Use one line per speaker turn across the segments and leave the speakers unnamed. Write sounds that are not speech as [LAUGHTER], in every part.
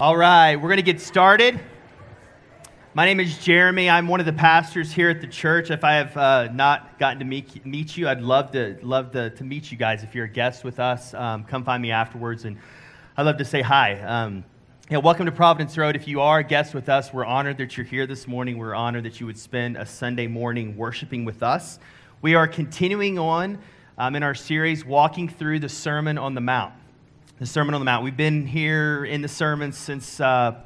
All right, we're going to get started. My name is Jeremy. I'm one of the pastors here at the church. If I have uh, not gotten to meet, meet you, I'd love to love to, to meet you guys. If you're a guest with us, um, come find me afterwards, and I'd love to say hi. Um, yeah, welcome to Providence Road. If you are a guest with us, we're honored that you're here this morning. We're honored that you would spend a Sunday morning worshiping with us. We are continuing on um, in our series, walking through the Sermon on the Mount. The Sermon on the Mount. We've been here in the sermon since uh,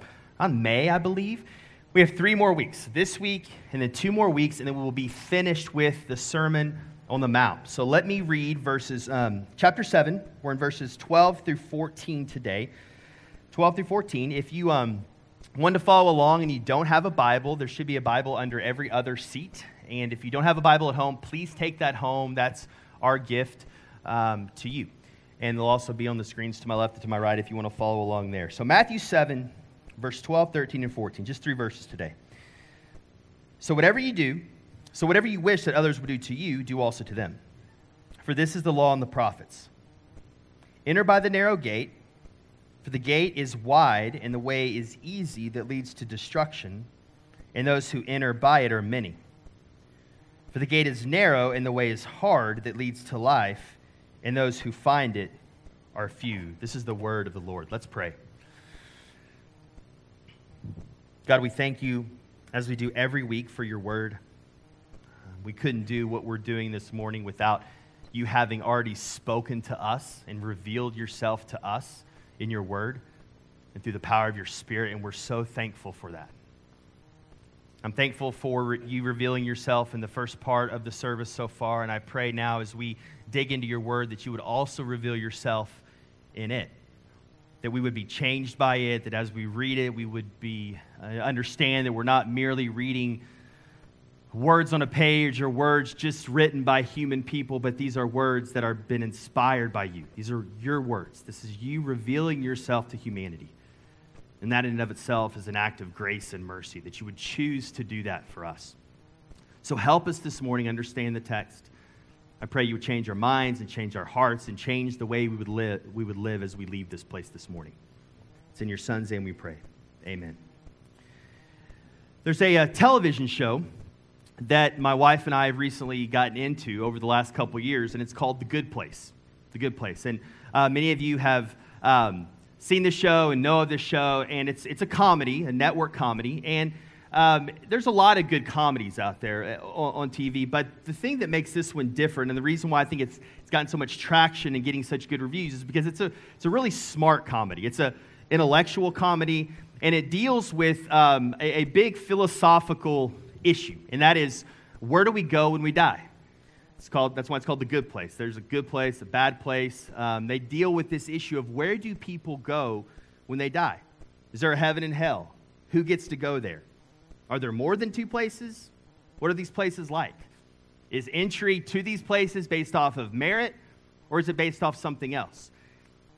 on May, I believe. We have three more weeks this week, and then two more weeks, and then we will be finished with the Sermon on the Mount. So let me read verses, um, chapter 7. We're in verses 12 through 14 today. 12 through 14. If you um, want to follow along and you don't have a Bible, there should be a Bible under every other seat. And if you don't have a Bible at home, please take that home. That's our gift um, to you. And they'll also be on the screens to my left and to my right if you want to follow along there. So, Matthew 7, verse 12, 13, and 14. Just three verses today. So, whatever you do, so whatever you wish that others would do to you, do also to them. For this is the law and the prophets. Enter by the narrow gate. For the gate is wide and the way is easy that leads to destruction, and those who enter by it are many. For the gate is narrow and the way is hard that leads to life, and those who find it are few. This is the word of the Lord. Let's pray. God, we thank you as we do every week for your word. We couldn't do what we're doing this morning without you having already spoken to us and revealed yourself to us in your word and through the power of your spirit, and we're so thankful for that. I'm thankful for you revealing yourself in the first part of the service so far, and I pray now as we dig into your word that you would also reveal yourself in it. That we would be changed by it, that as we read it, we would be uh, understand that we're not merely reading words on a page or words just written by human people, but these are words that have been inspired by you. These are your words. This is you revealing yourself to humanity. And that in and of itself is an act of grace and mercy that you would choose to do that for us. So help us this morning understand the text. I pray you would change our minds and change our hearts and change the way we would live, we would live as we leave this place this morning. It's in your son's name we pray. Amen. There's a, a television show that my wife and I have recently gotten into over the last couple years, and it's called The Good Place. The Good Place. And uh, many of you have um, seen the show and know of this show, and it's, it's a comedy, a network comedy. And um, there's a lot of good comedies out there uh, on, on, TV, but the thing that makes this one different, and the reason why I think it's, it's gotten so much traction and getting such good reviews, is because it's a, it's a really smart comedy. It's an intellectual comedy, and it deals with um, a, a big philosophical issue, and that is where do we go when we die? It's called, that's why it's called the good place. There's a good place, a bad place. Um, they deal with this issue of where do people go when they die? Is there a heaven and hell? Who gets to go there? Are there more than two places? What are these places like? Is entry to these places based off of merit or is it based off something else?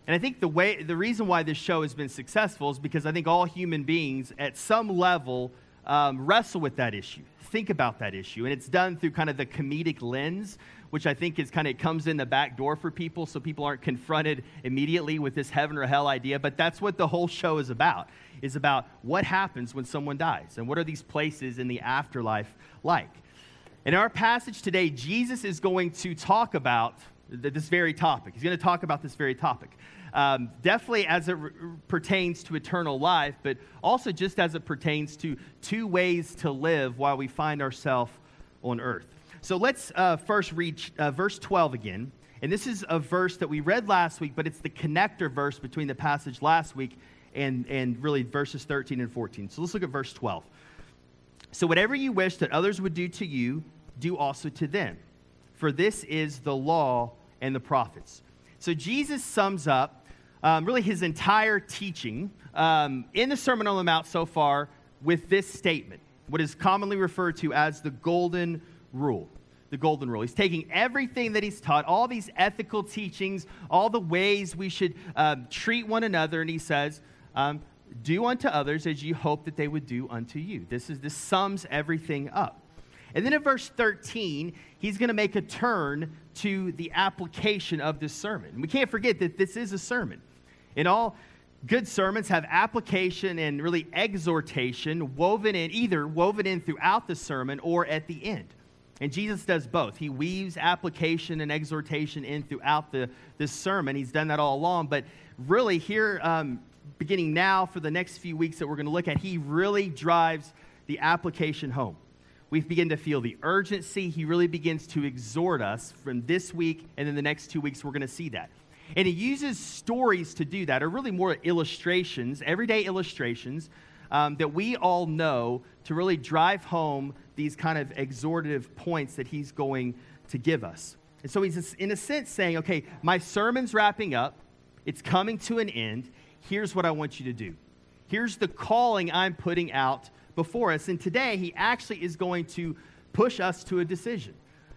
And I think the way the reason why this show has been successful is because I think all human beings at some level um, wrestle with that issue, think about that issue. And it's done through kind of the comedic lens, which I think is kind of comes in the back door for people so people aren't confronted immediately with this heaven or hell idea. But that's what the whole show is about, is about what happens when someone dies and what are these places in the afterlife like. In our passage today, Jesus is going to talk about this very topic. He's going to talk about this very topic um, definitely as it pertains to eternal life, but also just as it pertains to two ways to live while we find ourselves on earth. So let's uh, first read uh, verse 12 again. And this is a verse that we read last week, but it's the connector verse between the passage last week and, and really verses 13 and 14. So let's look at verse 12. So, whatever you wish that others would do to you, do also to them. For this is the law and the prophets. So, Jesus sums up um, really his entire teaching um, in the Sermon on the Mount so far with this statement, what is commonly referred to as the Golden Rule. The Golden Rule. He's taking everything that he's taught, all these ethical teachings, all the ways we should um, treat one another, and he says, um, "Do unto others as you hope that they would do unto you." This is this sums everything up. And then in verse 13, he's going to make a turn to the application of this sermon. We can't forget that this is a sermon. And all good sermons have application and really exhortation woven in, either woven in throughout the sermon or at the end. And Jesus does both. He weaves application and exhortation in throughout the, this sermon. He's done that all along. But really, here, um, beginning now for the next few weeks that we're going to look at, he really drives the application home. We begin to feel the urgency. He really begins to exhort us from this week, and then the next two weeks, we're going to see that. And he uses stories to do that, or really more illustrations, everyday illustrations um, that we all know to really drive home these kind of exhortative points that he's going to give us. And so he's, in a sense, saying, okay, my sermon's wrapping up, it's coming to an end. Here's what I want you to do. Here's the calling I'm putting out before us. And today, he actually is going to push us to a decision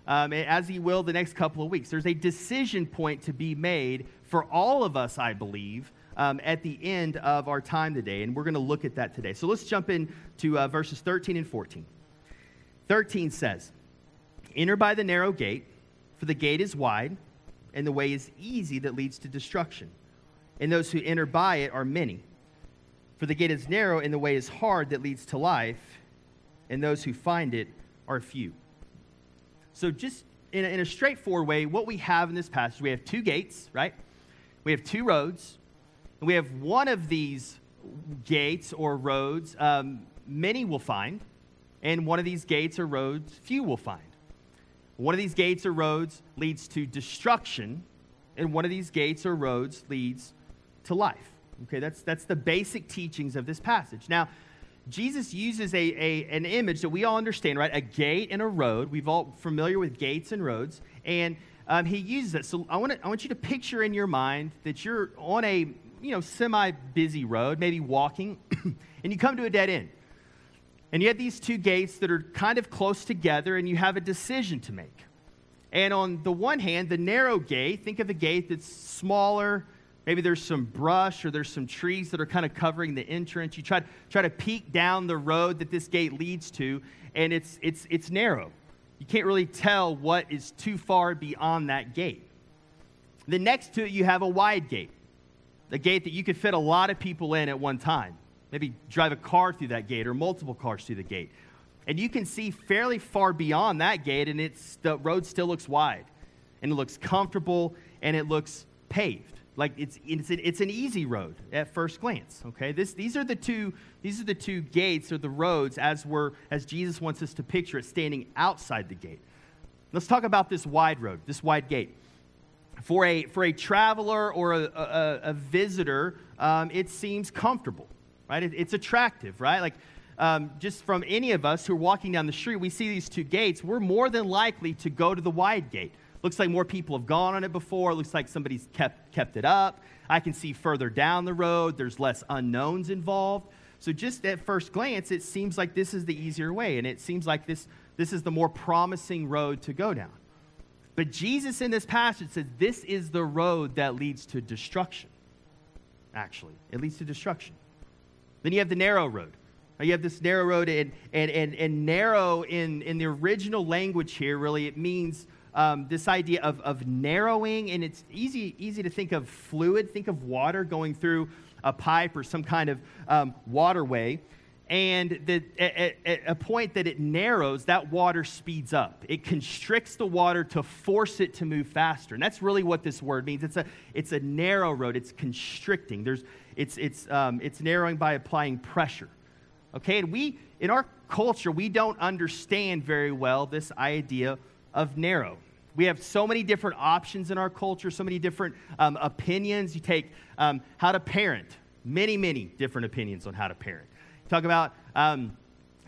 um, as he will the next couple of weeks. There's a decision point to be made for all of us, I believe, um, at the end of our time today. And we're going to look at that today. So let's jump into uh, verses 13 and 14. 13 says, Enter by the narrow gate, for the gate is wide, and the way is easy that leads to destruction. And those who enter by it are many. For the gate is narrow, and the way is hard that leads to life, and those who find it are few. So, just in a, in a straightforward way, what we have in this passage, we have two gates, right? We have two roads. And we have one of these gates or roads um, many will find, and one of these gates or roads few will find. One of these gates or roads leads to destruction, and one of these gates or roads leads to life. Okay, that's, that's the basic teachings of this passage. Now, Jesus uses a, a, an image that we all understand, right? A gate and a road. We've all familiar with gates and roads. And um, he uses it. So I want, to, I want you to picture in your mind that you're on a you know, semi-busy road, maybe walking, [COUGHS] and you come to a dead end. And you have these two gates that are kind of close together, and you have a decision to make. And on the one hand, the narrow gate, think of a gate that's smaller, Maybe there's some brush or there's some trees that are kind of covering the entrance. You try, try to peek down the road that this gate leads to, and it's, it's, it's narrow. You can't really tell what is too far beyond that gate. Then next to it, you have a wide gate, a gate that you could fit a lot of people in at one time. Maybe drive a car through that gate or multiple cars through the gate. And you can see fairly far beyond that gate, and it's, the road still looks wide, and it looks comfortable, and it looks paved. Like it's, it's, an, it's an easy road at first glance. Okay, this, these are the two these are the two gates or the roads as we're as Jesus wants us to picture it standing outside the gate. Let's talk about this wide road, this wide gate. For a for a traveler or a, a, a visitor, um, it seems comfortable, right? It, it's attractive, right? Like um, just from any of us who are walking down the street, we see these two gates. We're more than likely to go to the wide gate Looks like more people have gone on it before. Looks like somebody's kept, kept it up. I can see further down the road, there's less unknowns involved. So, just at first glance, it seems like this is the easier way, and it seems like this, this is the more promising road to go down. But Jesus in this passage says this is the road that leads to destruction. Actually, it leads to destruction. Then you have the narrow road. You have this narrow road, and, and, and, and narrow in, in the original language here, really, it means um, this idea of, of narrowing, and it's easy, easy to think of fluid, think of water going through a pipe or some kind of um, waterway. And the, at, at a point that it narrows, that water speeds up. It constricts the water to force it to move faster. And that's really what this word means. It's a, it's a narrow road, it's constricting. There's, it's, it's, um, it's narrowing by applying pressure. Okay, and we, in our culture, we don't understand very well this idea of narrow. We have so many different options in our culture, so many different um, opinions. You take um, how to parent, many, many different opinions on how to parent. You talk about um,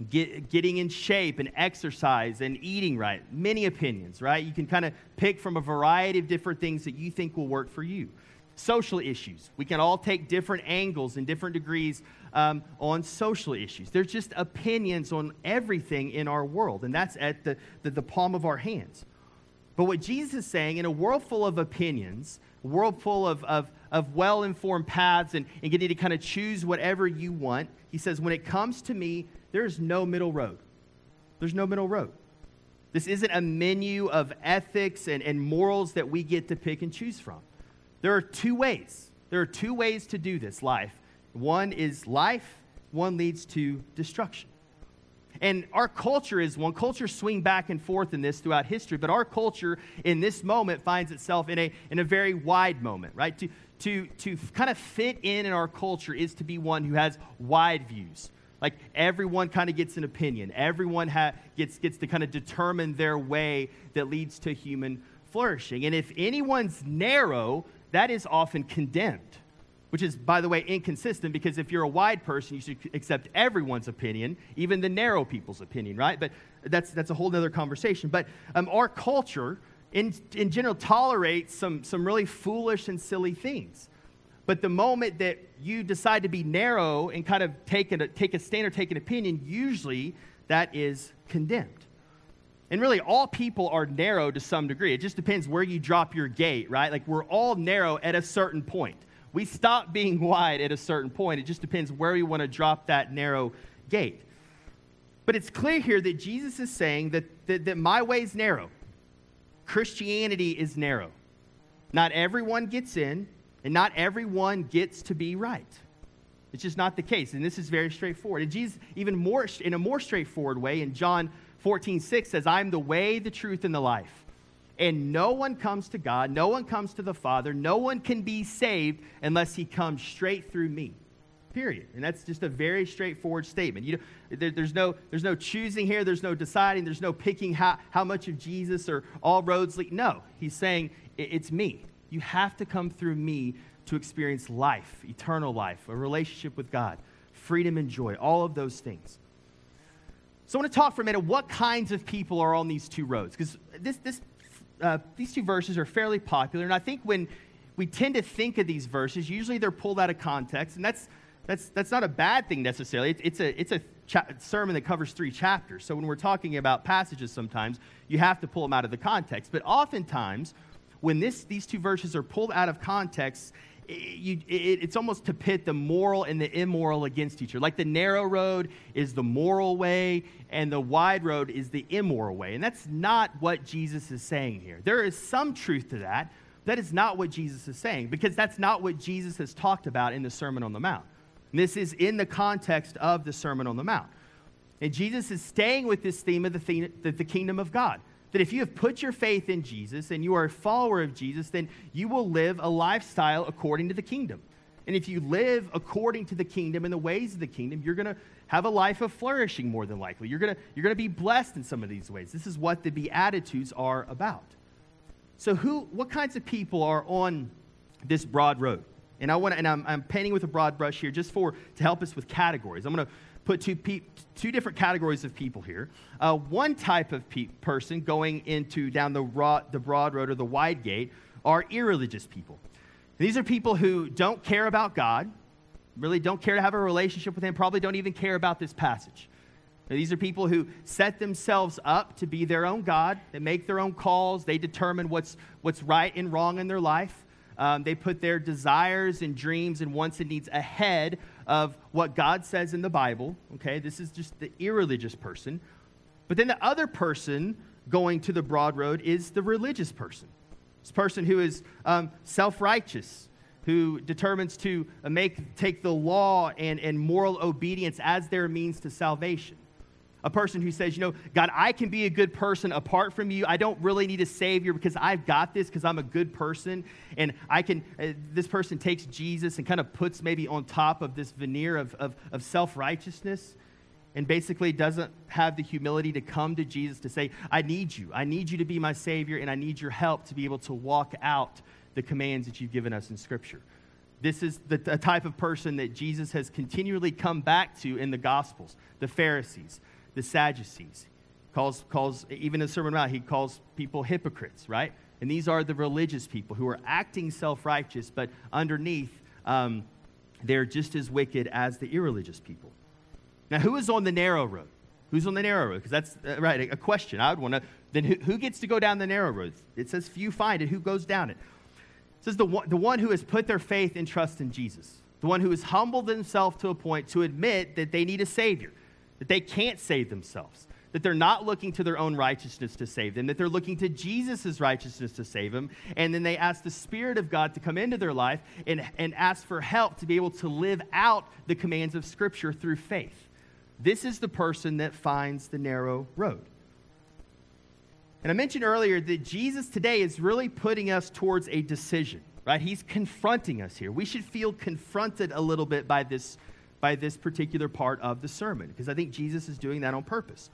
get, getting in shape and exercise and eating right, many opinions, right? You can kind of pick from a variety of different things that you think will work for you. Social issues. We can all take different angles and different degrees um, on social issues. There's just opinions on everything in our world, and that's at the, the, the palm of our hands. But what Jesus is saying, in a world full of opinions, a world full of, of, of well informed paths, and, and getting to kind of choose whatever you want, he says, when it comes to me, there's no middle road. There's no middle road. This isn't a menu of ethics and, and morals that we get to pick and choose from. There are two ways. There are two ways to do this life one is life, one leads to destruction. And our culture is one. Culture swing back and forth in this throughout history, but our culture in this moment finds itself in a, in a very wide moment, right? To, to, to kind of fit in in our culture is to be one who has wide views. Like everyone kind of gets an opinion. Everyone ha- gets, gets to kind of determine their way that leads to human flourishing. And if anyone's narrow, that is often condemned which is, by the way, inconsistent because if you're a wide person, you should accept everyone's opinion, even the narrow people's opinion, right? But that's, that's a whole other conversation. But um, our culture, in, in general, tolerates some, some really foolish and silly things. But the moment that you decide to be narrow and kind of take, a, take a stand or take an opinion, usually that is condemned. And really, all people are narrow to some degree. It just depends where you drop your gate, right? Like, we're all narrow at a certain point. We stop being wide at a certain point. It just depends where we want to drop that narrow gate. But it's clear here that Jesus is saying that, that, that my way is narrow. Christianity is narrow. Not everyone gets in, and not everyone gets to be right. It's just not the case. And this is very straightforward. And Jesus, even more in a more straightforward way, in John 14, 6 says, I'm the way, the truth, and the life. And no one comes to God, no one comes to the Father, no one can be saved unless he comes straight through me. Period. And that's just a very straightforward statement. You know, there, there's, no, there's no choosing here, there's no deciding, there's no picking how, how much of Jesus or all roads lead. No, he's saying it's me. You have to come through me to experience life, eternal life, a relationship with God, freedom and joy, all of those things. So I want to talk for a minute what kinds of people are on these two roads because this, this uh, these two verses are fairly popular, and I think when we tend to think of these verses, usually they're pulled out of context, and that's that's that's not a bad thing necessarily. It's, it's a it's a cha- sermon that covers three chapters. So when we're talking about passages, sometimes you have to pull them out of the context. But oftentimes, when this these two verses are pulled out of context, you, it, it's almost to pit the moral and the immoral against each other. Like the narrow road is the moral way, and the wide road is the immoral way. And that's not what Jesus is saying here. There is some truth to that. That is not what Jesus is saying, because that's not what Jesus has talked about in the Sermon on the Mount. And this is in the context of the Sermon on the Mount. And Jesus is staying with this theme of the, theme, the, the kingdom of God that if you have put your faith in Jesus and you are a follower of Jesus, then you will live a lifestyle according to the kingdom. And if you live according to the kingdom and the ways of the kingdom, you're going to have a life of flourishing more than likely. You're going to you're going to be blessed in some of these ways. This is what the Beatitudes are about. So, who, what kinds of people are on this broad road? And I want to, and I'm, I'm painting with a broad brush here just for to help us with categories. I'm going to put two, pe- two different categories of people here. Uh, one type of pe- person going into down the, the broad road or the wide gate are irreligious people. These are people who don't care about God, really don't care to have a relationship with Him, probably don't even care about this passage. Now, these are people who set themselves up to be their own God. They make their own calls. They determine what's, what's right and wrong in their life. Um, they put their desires and dreams and wants and needs ahead of what God says in the Bible. Okay, this is just the irreligious person. But then the other person going to the broad road is the religious person. This person who is um, self righteous, who determines to make, take the law and, and moral obedience as their means to salvation a person who says, you know, God, I can be a good person apart from you. I don't really need a Savior because I've got this because I'm a good person. And I can, uh, this person takes Jesus and kind of puts maybe on top of this veneer of, of, of self righteousness and basically doesn't have the humility to come to Jesus to say, I need you. I need you to be my Savior and I need your help to be able to walk out the commands that you've given us in Scripture. This is the, the type of person that Jesus has continually come back to in the Gospels the Pharisees the Sadducees. Calls, calls even in Sermon on Mount, he calls people hypocrites, right? And these are the religious people who are acting self righteous, but underneath, um, they're just as wicked as the irreligious people. Now, who is on the narrow road? Who's on the narrow road? Because that's, uh, right, a, a, question. I would want to, then who, who, gets to go down the narrow road? It says few find it. Who goes down it? It says the one, the one who has put their faith and trust in Jesus, the one who has humbled themselves to a point to admit that they need a Savior that they can't save themselves, that they're not looking to their own righteousness to save them, that they're looking to Jesus' righteousness to save them. And then they ask the Spirit of God to come into their life and, and ask for help to be able to live out the commands of Scripture through faith. This is the person that finds the narrow road. And I mentioned earlier that Jesus today is really putting us towards a decision, right? He's confronting us here. We should feel confronted a little bit by this, by this particular part of the sermon, because I think Jesus is doing that on purpose.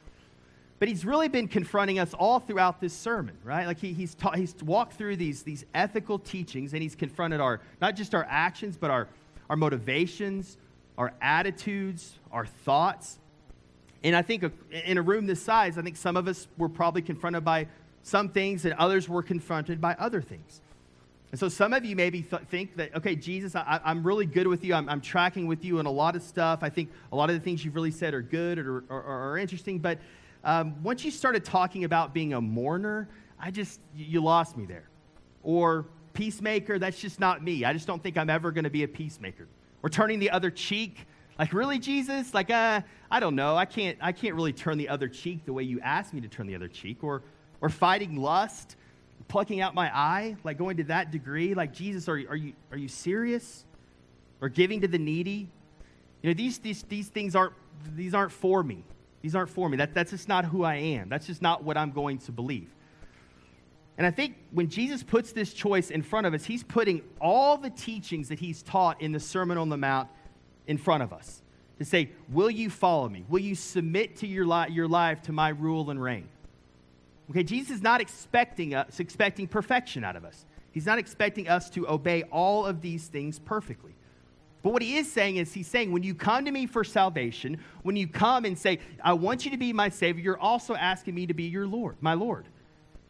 But he's really been confronting us all throughout this sermon, right? Like he, he's, ta- he's walked through these, these ethical teachings and he's confronted our, not just our actions, but our, our motivations, our attitudes, our thoughts. And I think in a room this size, I think some of us were probably confronted by some things and others were confronted by other things. And so some of you maybe th- think that, okay, Jesus, I, am really good with you. I'm, I'm, tracking with you on a lot of stuff. I think a lot of the things you've really said are good or, or, or are interesting. But um, once you started talking about being a mourner, I just, you lost me there. Or peacemaker, that's just not me. I just don't think I'm ever going to be a peacemaker. Or turning the other cheek, like, really, Jesus? Like, uh, I don't know. I can't, I can't really turn the other cheek the way you asked me to turn the other cheek. Or, or fighting lust, plucking out my eye, like going to that degree. Like, Jesus, are, are, you, are you serious? Or giving to the needy? You know, these, these, these things aren't, these aren't for me. These aren't for me. That, that's just not who I am. That's just not what I'm going to believe. And I think when Jesus puts this choice in front of us, he's putting all the teachings that he's taught in the Sermon on the Mount in front of us to say, Will you follow me? Will you submit to your, li- your life to my rule and reign? Okay, Jesus is not expecting us, expecting perfection out of us. He's not expecting us to obey all of these things perfectly. But what he is saying is, he's saying, when you come to me for salvation, when you come and say, I want you to be my Savior, you're also asking me to be your Lord, my Lord.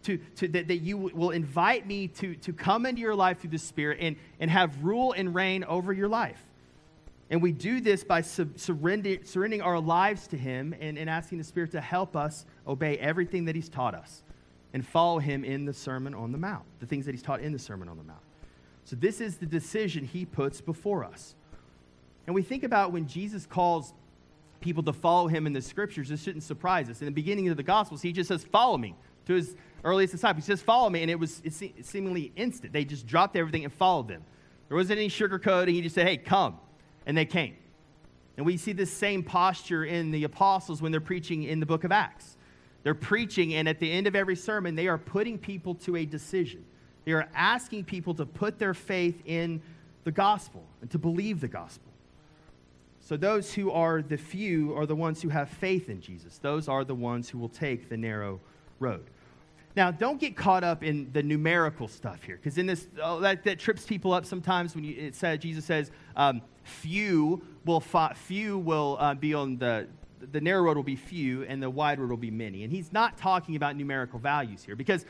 To, to, that, that you will invite me to, to come into your life through the Spirit and, and have rule and reign over your life. And we do this by sub- surrender, surrendering our lives to Him and, and asking the Spirit to help us obey everything that He's taught us and follow Him in the Sermon on the Mount, the things that He's taught in the Sermon on the Mount. So, this is the decision He puts before us. And we think about when Jesus calls people to follow Him in the Scriptures, this shouldn't surprise us. In the beginning of the Gospels, He just says, Follow me to His earliest disciples. He says, Follow me. And it was seemingly instant. They just dropped everything and followed them. There wasn't any sugarcoating. He just said, Hey, come and they came. And we see this same posture in the apostles when they're preaching in the book of Acts. They're preaching, and at the end of every sermon, they are putting people to a decision. They are asking people to put their faith in the gospel and to believe the gospel. So, those who are the few are the ones who have faith in Jesus. Those are the ones who will take the narrow road. Now, don't get caught up in the numerical stuff here, because in this, oh, that, that trips people up sometimes when you, it says, Jesus says, um, few will, few will uh, be on the, the narrow road will be few, and the wide road will be many. And he's not talking about numerical values here, because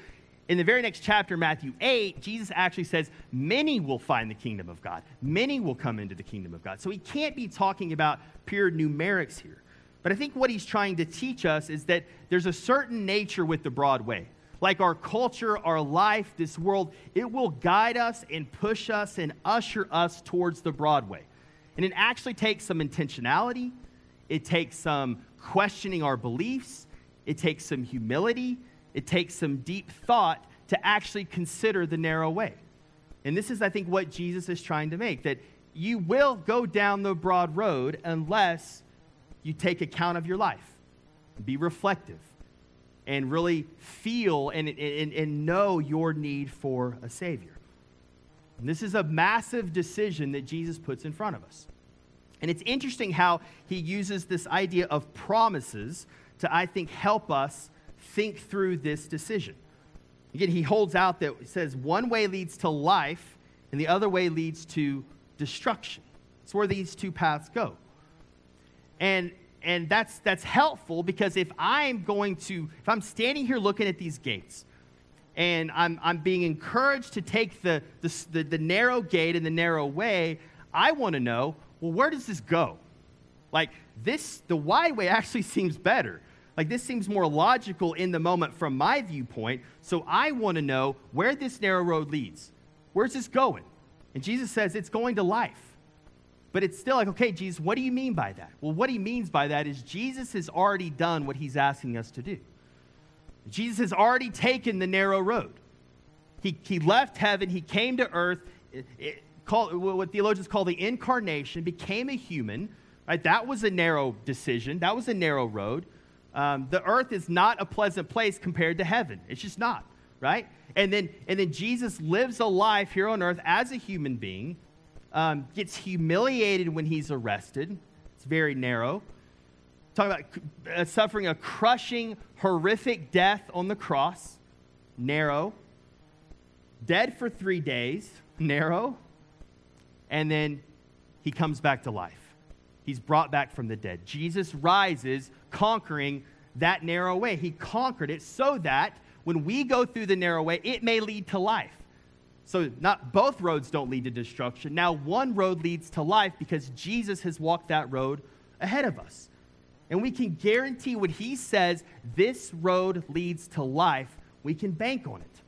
in the very next chapter, Matthew 8, Jesus actually says, Many will find the kingdom of God. Many will come into the kingdom of God. So he can't be talking about pure numerics here. But I think what he's trying to teach us is that there's a certain nature with the broad way like our culture, our life, this world, it will guide us and push us and usher us towards the broad way. And it actually takes some intentionality, it takes some questioning our beliefs, it takes some humility, it takes some deep thought to actually consider the narrow way. And this is, I think, what Jesus is trying to make that you will go down the broad road unless you take account of your life, be reflective and really feel and, and, and know your need for a Savior. And this is a massive decision that Jesus puts in front of us. And it's interesting how he uses this idea of promises to, I think, help us think through this decision. Again, he holds out that it says one way leads to life and the other way leads to destruction. It's where these two paths go. And and that's that's helpful because if I'm going to if I'm standing here looking at these gates and I'm I'm being encouraged to take the the, the, the narrow gate and the narrow way, I want to know, well, where does this go? Like this, the wide way actually [LAUGHS] seems better. Like this seems more logical in the moment from my viewpoint. So I want to know where this narrow road leads. Where's this going? And Jesus says it's going to life. But it's still like, okay, Jesus, what do you mean by that? Well, what he means by that is Jesus has already done what he's asking us to do. Jesus has already taken the narrow road. He, he left heaven, he came to earth, it, it, what theologians call the incarnation, became a human. Right? That was a narrow decision, that was a narrow road. Um, the earth is not a pleasant place compared to heaven. It's just not, right? And then, and then Jesus lives a life here on earth as a human being, um, gets humiliated when he's arrested. It's very narrow. Talking about uh, suffering a crushing, horrific death on the cross, narrow. Dead for three days, narrow. And then he comes back to life. He's brought back from the dead. Jesus rises, conquering that narrow way. He conquered it so that when we go through the narrow way, it may lead to life. So, not both roads don't lead to destruction. Now, one road leads to life because Jesus has walked that road ahead of us. And we can guarantee what he says this road leads to life, we can bank on it.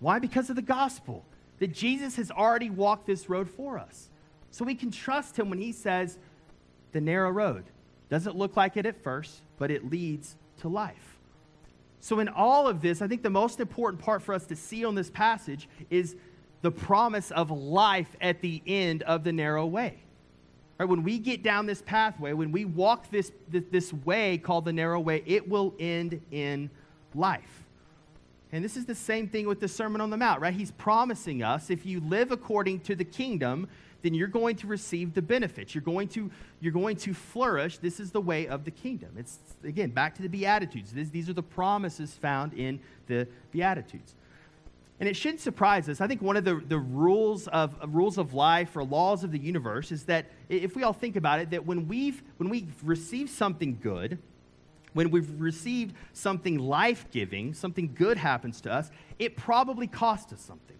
Why? Because of the gospel, that Jesus has already walked this road for us. So we can trust him when he says the narrow road. Doesn't look like it at first, but it leads to life. So, in all of this, I think the most important part for us to see on this passage is the promise of life at the end of the narrow way. Right, when we get down this pathway, when we walk this, this, way called the narrow way, it will end in life. And this is the same thing with the Sermon on the Mount, right? He's promising us if you live according to the kingdom, then you're going to receive the benefits. You're going to, you're going to flourish. This is the way of the kingdom. It's, again, back to the Beatitudes. This, these are the promises found in the Beatitudes. And it shouldn't surprise us. I think one of the, the rules, of, rules of life or laws of the universe is that if we all think about it, that when we've, when we've received something good, when we've received something life giving, something good happens to us, it probably cost us something.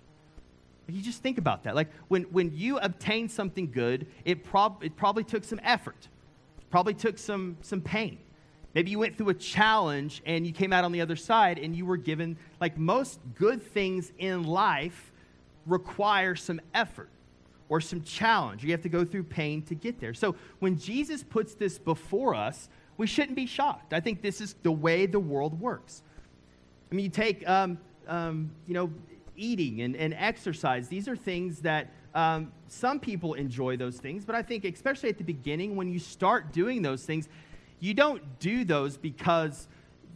You just think about that. Like when, when you obtain something good, it, prob- it probably took some effort, probably took some, some pain. Maybe you went through a challenge and you came out on the other side and you were given, like most good things in life, require some effort or some challenge. You have to go through pain to get there. So when Jesus puts this before us, we shouldn't be shocked. I think this is the way the world works. I mean, you take, um, um, you know, eating and, and exercise. These are things that um, some people enjoy those things, but I think, especially at the beginning, when you start doing those things, you don't do those because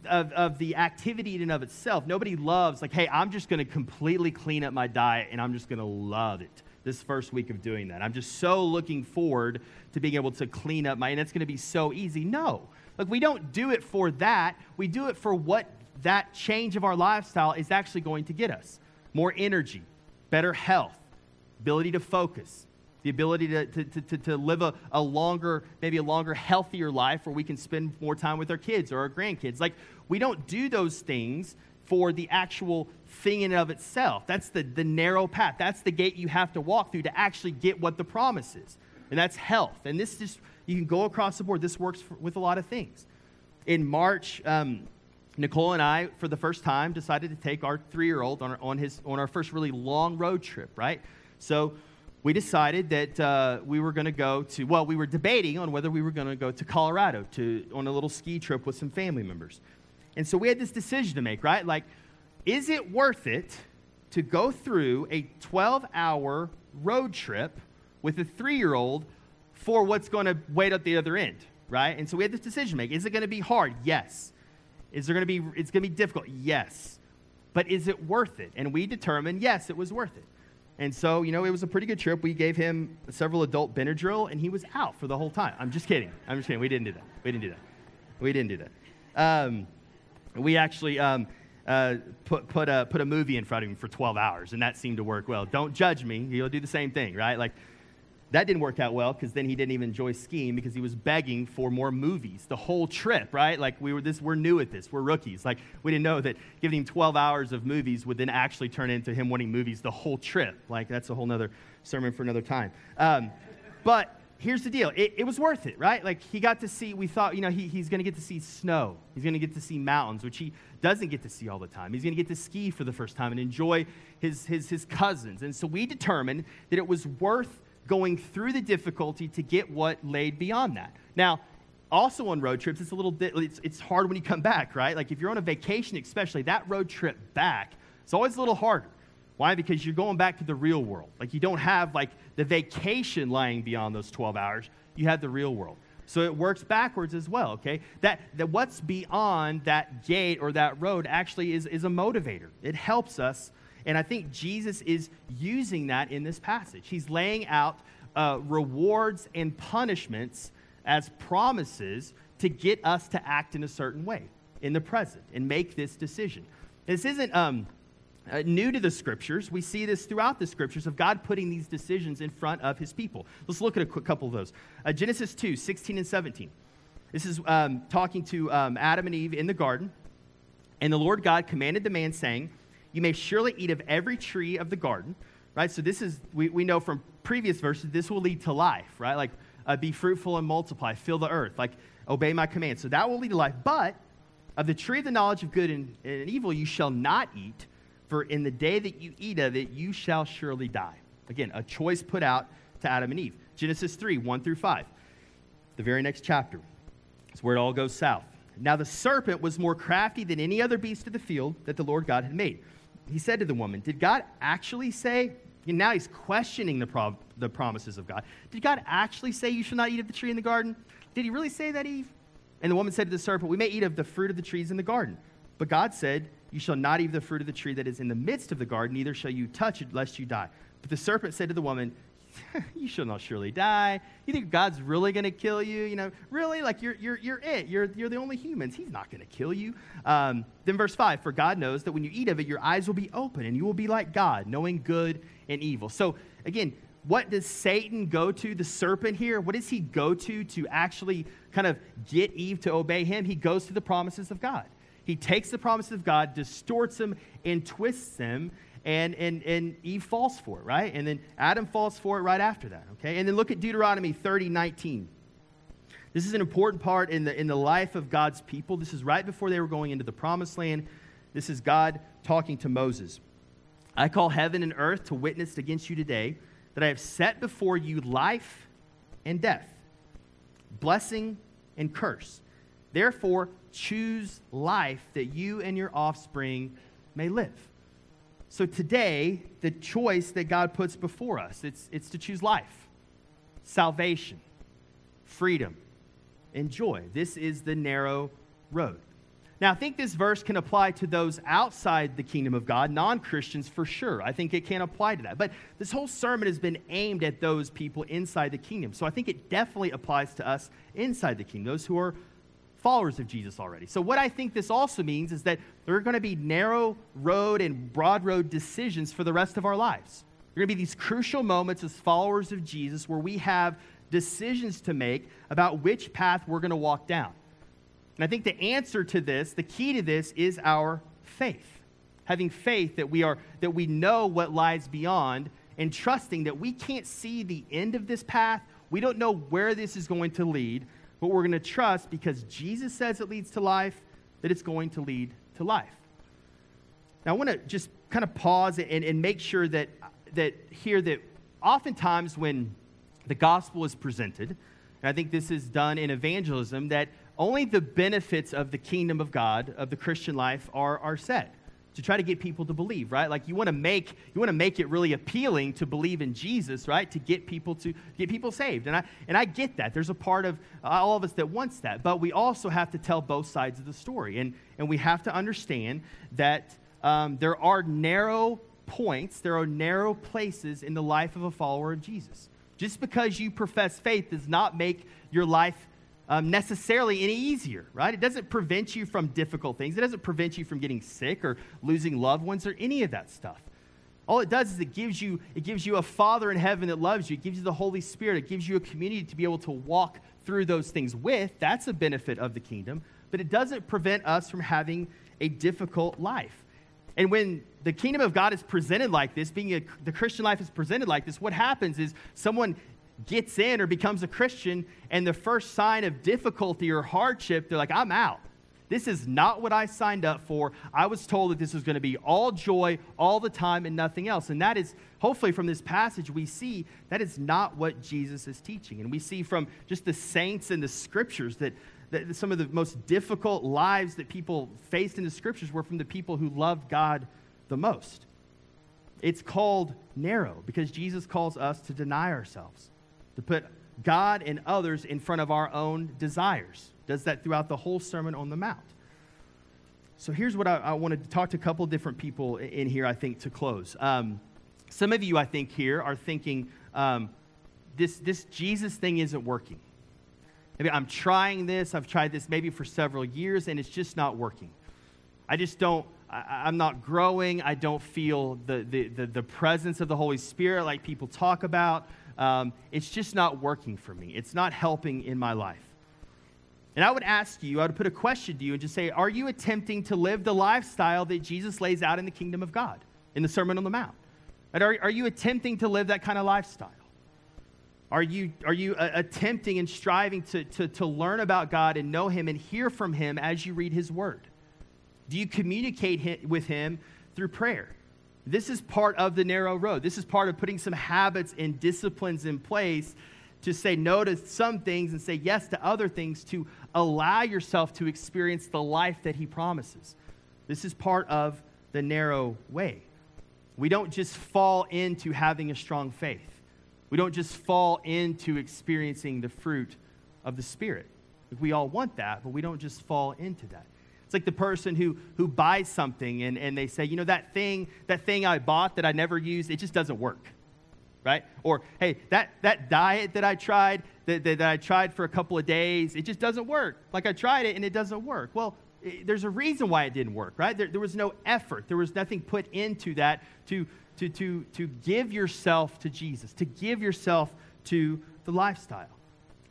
of, of the activity in and of itself. Nobody loves, like, hey, I'm just going to completely clean up my diet and I'm just going to love it this first week of doing that. I'm just so looking forward to being able to clean up my, and it's going to be so easy. No. Like, we don't do it for that. We do it for what that change of our lifestyle is actually going to get us more energy, better health, ability to focus, the ability to, to, to, to live a, a longer, maybe a longer, healthier life where we can spend more time with our kids or our grandkids. Like, we don't do those things for the actual thing in and of itself. That's the, the narrow path. That's the gate you have to walk through to actually get what the promise is. And that's health. And this just, you can go across the board. This works for, with a lot of things. In March, um, Nicole and I, for the first time, decided to take our three year old on, on, his, on our first really long road trip, right? So we decided that uh, we were going to go to, well, we were debating on whether we were going to go to Colorado to, on a little ski trip with some family members. And so we had this decision to make, right? Like, is it worth it to go through a 12 hour road trip with a three year old for what's going to wait at the other end, right? And so we had this decision to make. Is it going to be hard? Yes. Is there going to be, it's going to be difficult? Yes. But is it worth it? And we determined, yes, it was worth it. And so, you know, it was a pretty good trip. We gave him several adult Benadryl, and he was out for the whole time. I'm just kidding. I'm just kidding. We didn't do that. We didn't do that. We didn't do that. Um, we actually um, uh, put, put, a, put a movie in front of him for 12 hours, and that seemed to work well. Don't judge me. You'll do the same thing, right? Like, that didn't work out well because then he didn't even enjoy skiing because he was begging for more movies the whole trip, right? Like we were this, we're new at this, we're rookies. Like we didn't know that giving him 12 hours of movies would then actually turn into him wanting movies the whole trip. Like that's a whole nother sermon for another time. Um, but here's the deal it, it, was worth it, right? Like he got to see, we thought, you know, he, he's going to get to see snow. He's going to get to see mountains, which he doesn't get to see all the time. He's going to get to ski for the first time and enjoy his, his, his cousins. And so we determined that it was worth going through the difficulty to get what laid beyond that. Now, also on road trips, it's a little bit, it's, it's hard when you come back, right? Like if you're on a vacation, especially, that road trip back, it's always a little harder. Why? Because you're going back to the real world. Like you don't have like the vacation lying beyond those 12 hours. You have the real world. So it works backwards as well, okay? That, that what's beyond that gate or that road actually is, is a motivator. It helps us. And I think Jesus is using that in this passage. He's laying out uh, rewards and punishments as promises to get us to act in a certain way in the present and make this decision. This isn't um, uh, new to the scriptures. We see this throughout the scriptures of God putting these decisions in front of his people. Let's look at a quick couple of those. Uh, Genesis 2 16 and 17. This is um, talking to um, Adam and Eve in the garden. And the Lord God commanded the man, saying, You may surely eat of every tree of the garden. Right? So, this is, we, we know from previous verses, this will lead to life, right? Like, uh, be fruitful and multiply, fill the earth, like, obey my command. So, that will lead to life. But of the tree of the knowledge of good and, and evil you shall not eat for in the day that you eat of it, you shall surely die. Again, a choice put out to Adam and Eve. Genesis 3, 1 through 5. The very next chapter. It's where it all goes south. Now the serpent was more crafty than any other beast of the field that the Lord God had made. He said to the woman, Did God actually say, and now he's questioning the, pro- the promises of God. Did God actually say you shall not eat of the tree in the garden? Did he really say that, Eve? And the woman said to the serpent, We may eat of the fruit of the trees in the garden. But God said, you shall not eat of the fruit of the tree that is in the midst of the garden, neither shall you touch it, lest you die. But the serpent said to the woman, [LAUGHS] You shall not surely die. You think God's really going to kill you? You know, really? Like, you're, you're, you're it. You're, you're the only humans. He's not going to kill you. Um, then, verse 5 For God knows that when you eat of it, your eyes will be open, and you will be like God, knowing good and evil. So, again, what does Satan go to, the serpent here? What does he go to to actually kind of get Eve to obey him? He goes to the promises of God. He takes the promises of God, distorts them, and twists them, and, and, and Eve falls for it, right? And then Adam falls for it right after that, okay? And then look at Deuteronomy 30, 19. This is an important part in the, in the life of God's people. This is right before they were going into the promised land. This is God talking to Moses. I call heaven and earth to witness against you today that I have set before you life and death, blessing and curse. Therefore, choose life that you and your offspring may live. So today, the choice that God puts before us, it's, it's to choose life, salvation, freedom, and joy. This is the narrow road. Now, I think this verse can apply to those outside the kingdom of God, non Christians for sure. I think it can apply to that. But this whole sermon has been aimed at those people inside the kingdom. So I think it definitely applies to us inside the kingdom, those who are followers of Jesus already. So, what I think this also means is that there are going to be narrow road and broad road decisions for the rest of our lives. There are going to be these crucial moments as followers of Jesus where we have decisions to make about which path we're going to walk down. And I think the answer to this, the key to this, is our faith. Having faith that we, are, that we know what lies beyond and trusting that we can't see the end of this path. We don't know where this is going to lead, but we're going to trust because Jesus says it leads to life, that it's going to lead to life. Now, I want to just kind of pause and, and make sure that, that here that oftentimes when the gospel is presented, and I think this is done in evangelism, that only the benefits of the kingdom of God, of the Christian life, are, are said to try to get people to believe, right? Like you want to make you want to make it really appealing to believe in Jesus, right? To get people to get people saved. And I and I get that. There's a part of all of us that wants that, but we also have to tell both sides of the story, and and we have to understand that um, there are narrow points, there are narrow places in the life of a follower of Jesus. Just because you profess faith does not make your life um, necessarily any easier, right? It doesn't prevent you from difficult things. It doesn't prevent you from getting sick or losing loved ones or any of that stuff. All it does is it gives you it gives you a Father in heaven that loves you. It gives you the Holy Spirit. It gives you a community to be able to walk through those things with. That's a benefit of the kingdom. But it doesn't prevent us from having a difficult life. And when the kingdom of God is presented like this, being a, the Christian life is presented like this, what happens is someone gets in or becomes a Christian, and the first sign of difficulty or hardship, they're like, I'm out. This is not what I signed up for. I was told that this was going to be all joy all the time and nothing else. And that is, hopefully, from this passage, we see that is not what Jesus is teaching. And we see from just the saints in the scriptures that, that some of the most difficult lives that people faced in the scriptures were from the people who loved God the most. It's called narrow because Jesus calls us to deny ourselves, to put God and others in front of our own desires. Does that throughout the whole Sermon on the Mount. So here's what I, I wanted to talk to a couple different people in here, I think, to close. Um, some of you, I think, here are thinking um, this, this Jesus thing isn't working. Maybe I'm trying this, I've tried this maybe for several years, and it's just not working. I just don't, I, am not growing. I don't feel the, the, the, the, presence of the Holy Spirit like people talk about. Um, it's just not working for me. It's not helping in my life. And I would ask you, I would put a question to you and just say, Are you attempting to live the lifestyle that Jesus lays out in the kingdom of God, in the Sermon on the Mount? Are, are you attempting to live that kind of lifestyle? Are you, are you uh, attempting and striving to, to, to learn about God and know Him and hear from Him as you read His Word? Do you communicate with Him through prayer? This is part of the narrow road. This is part of putting some habits and disciplines in place to say no to some things and say yes to other things to allow yourself to experience the life that He promises. This is part of the narrow way. We don't just fall into having a strong faith, we don't just fall into experiencing the fruit of the Spirit. We all want that, but we don't just fall into that. It's like the person who, who buys something and, and they say, you know, that thing, that thing I bought that I never used, it just doesn't work. Right? Or, hey, that, that diet that I tried, that, that, that I tried for a couple of days, it just doesn't work. Like I tried it and it doesn't work. Well, it, there's a reason why it didn't work, right? There, there was no effort. There was nothing put into that to, to, to, to give yourself to Jesus, to give yourself to the lifestyle.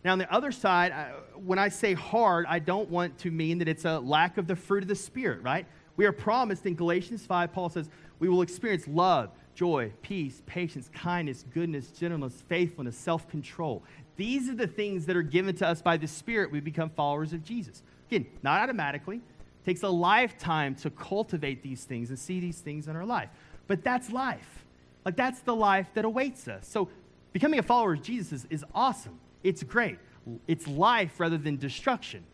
Now, on the other side, when I say hard, I don't want to mean that it's a lack of the fruit of the Spirit, right? We are promised in Galatians 5, Paul says, we will experience love, joy, peace, patience, kindness, goodness, gentleness, faithfulness, self control. These are the things that are given to us by the Spirit. We become followers of Jesus. Again, not automatically. It takes a lifetime to cultivate these things and see these things in our life. But that's life. Like, that's the life that awaits us. So, becoming a follower of Jesus is, is awesome. It's great. It's life rather than destruction.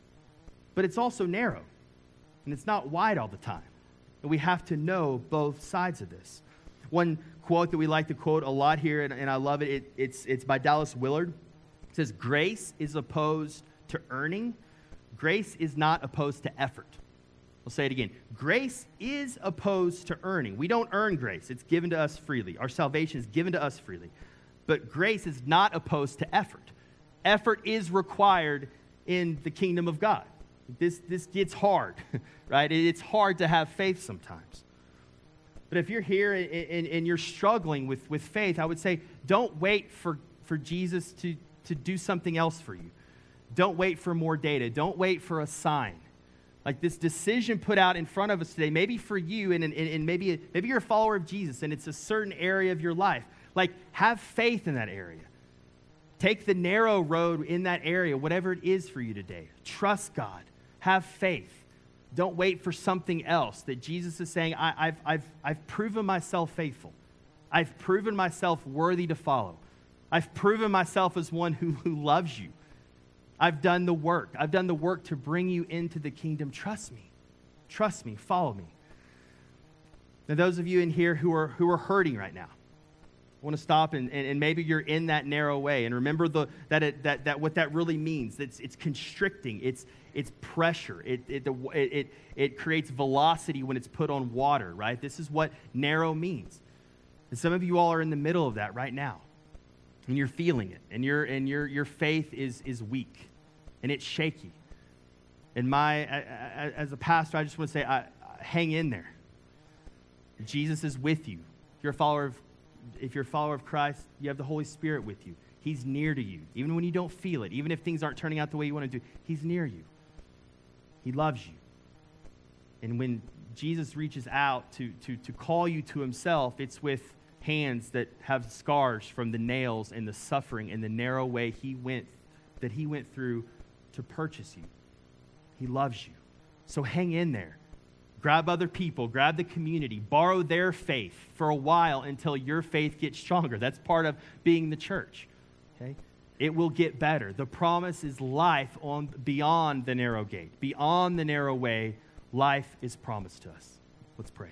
But it's also narrow, and it's not wide all the time. And we have to know both sides of this. One quote that we like to quote a lot here, and, and I love it, it it's, it's by Dallas Willard. It says, Grace is opposed to earning, grace is not opposed to effort. I'll say it again. Grace is opposed to earning. We don't earn grace, it's given to us freely. Our salvation is given to us freely. But grace is not opposed to effort effort is required in the kingdom of God. This, this gets hard, [LAUGHS] right? It's hard to have faith sometimes. But if you're here and, and, and, you're struggling with, with faith, I would say don't wait for, for Jesus to, to do something else for you. Don't wait for more data. Don't wait for a sign. Like this decision put out in front of us today, maybe for you, and, and, and maybe, maybe you're a follower of Jesus and it's a certain area of your life. Like, have faith in that area. Take the narrow road in that area, whatever it is for you today. Trust God. Have faith. Don't wait for something else that Jesus is saying, I, have I've, I've proven myself faithful. I've proven myself worthy to follow. I've proven myself as one who, who loves you. I've done the work. I've done the work to bring you into the kingdom. Trust me. Trust me. Follow me. Now, those of you in here who are, who are hurting right now, I want to stop and, and, and, maybe you're in that narrow way. And remember the, that, it, that, that what that really means. It's, it's constricting, it's, it's pressure, it, it, it, it creates velocity when it's put on water, right? This is what narrow means. And some of you all are in the middle of that right now. And you're feeling it. And, your and your, your faith is, is weak and it's shaky. And my, as a pastor, I just want to say, I, hang in there. Jesus is with you. You're a follower of if you're a follower of Christ, you have the Holy Spirit with you. He's near to you. Even when you don't feel it, even if things aren't turning out the way you want to do, He's near you. He loves you. And when Jesus reaches out to, to, to call you to Himself, it's with hands that have scars from the nails and the suffering and the narrow way he went, that He went through to purchase you. He loves you. So hang in there. Grab other people, grab the community, borrow their faith for a while until your faith gets stronger. That's part of being the church. Okay? It will get better. The promise is life on beyond the narrow gate, beyond the narrow way. Life is promised to us. Let's pray.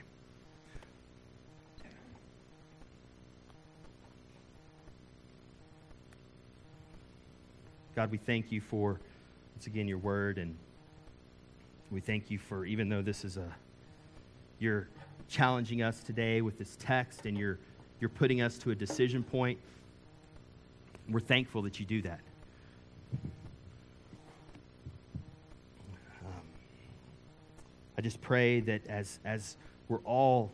God, we thank you for, once again, your word. And we thank you for, even though this is a, you're challenging us today with this text and you're, you're putting us to a decision point, we're thankful that you do that. Um, I just pray that as, as we're all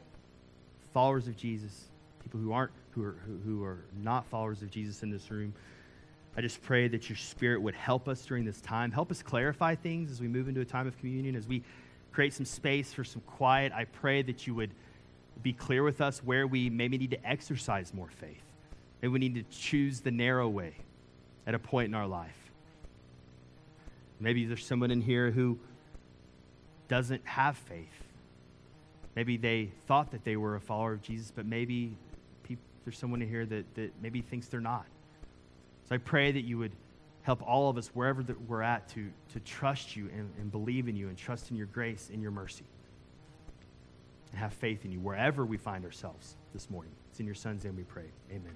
followers of Jesus, people who aren't, who are, who are not followers of Jesus in this room, I just pray that your spirit would help us during this time. Help us clarify things as we move into a time of communion, as we create some space for some quiet. I pray that you would be clear with us where we maybe need to exercise more faith. Maybe we need to choose the narrow way at a point in our life. Maybe there's someone in here who doesn't have faith. Maybe they thought that they were a follower of Jesus, but maybe there's someone in here that, that maybe thinks they're not. So I pray that you would help all of us, wherever that we're at, to, to trust you and, and believe in you and trust in your grace and your mercy. And have faith in you wherever we find ourselves this morning. It's in your son's name we pray. Amen.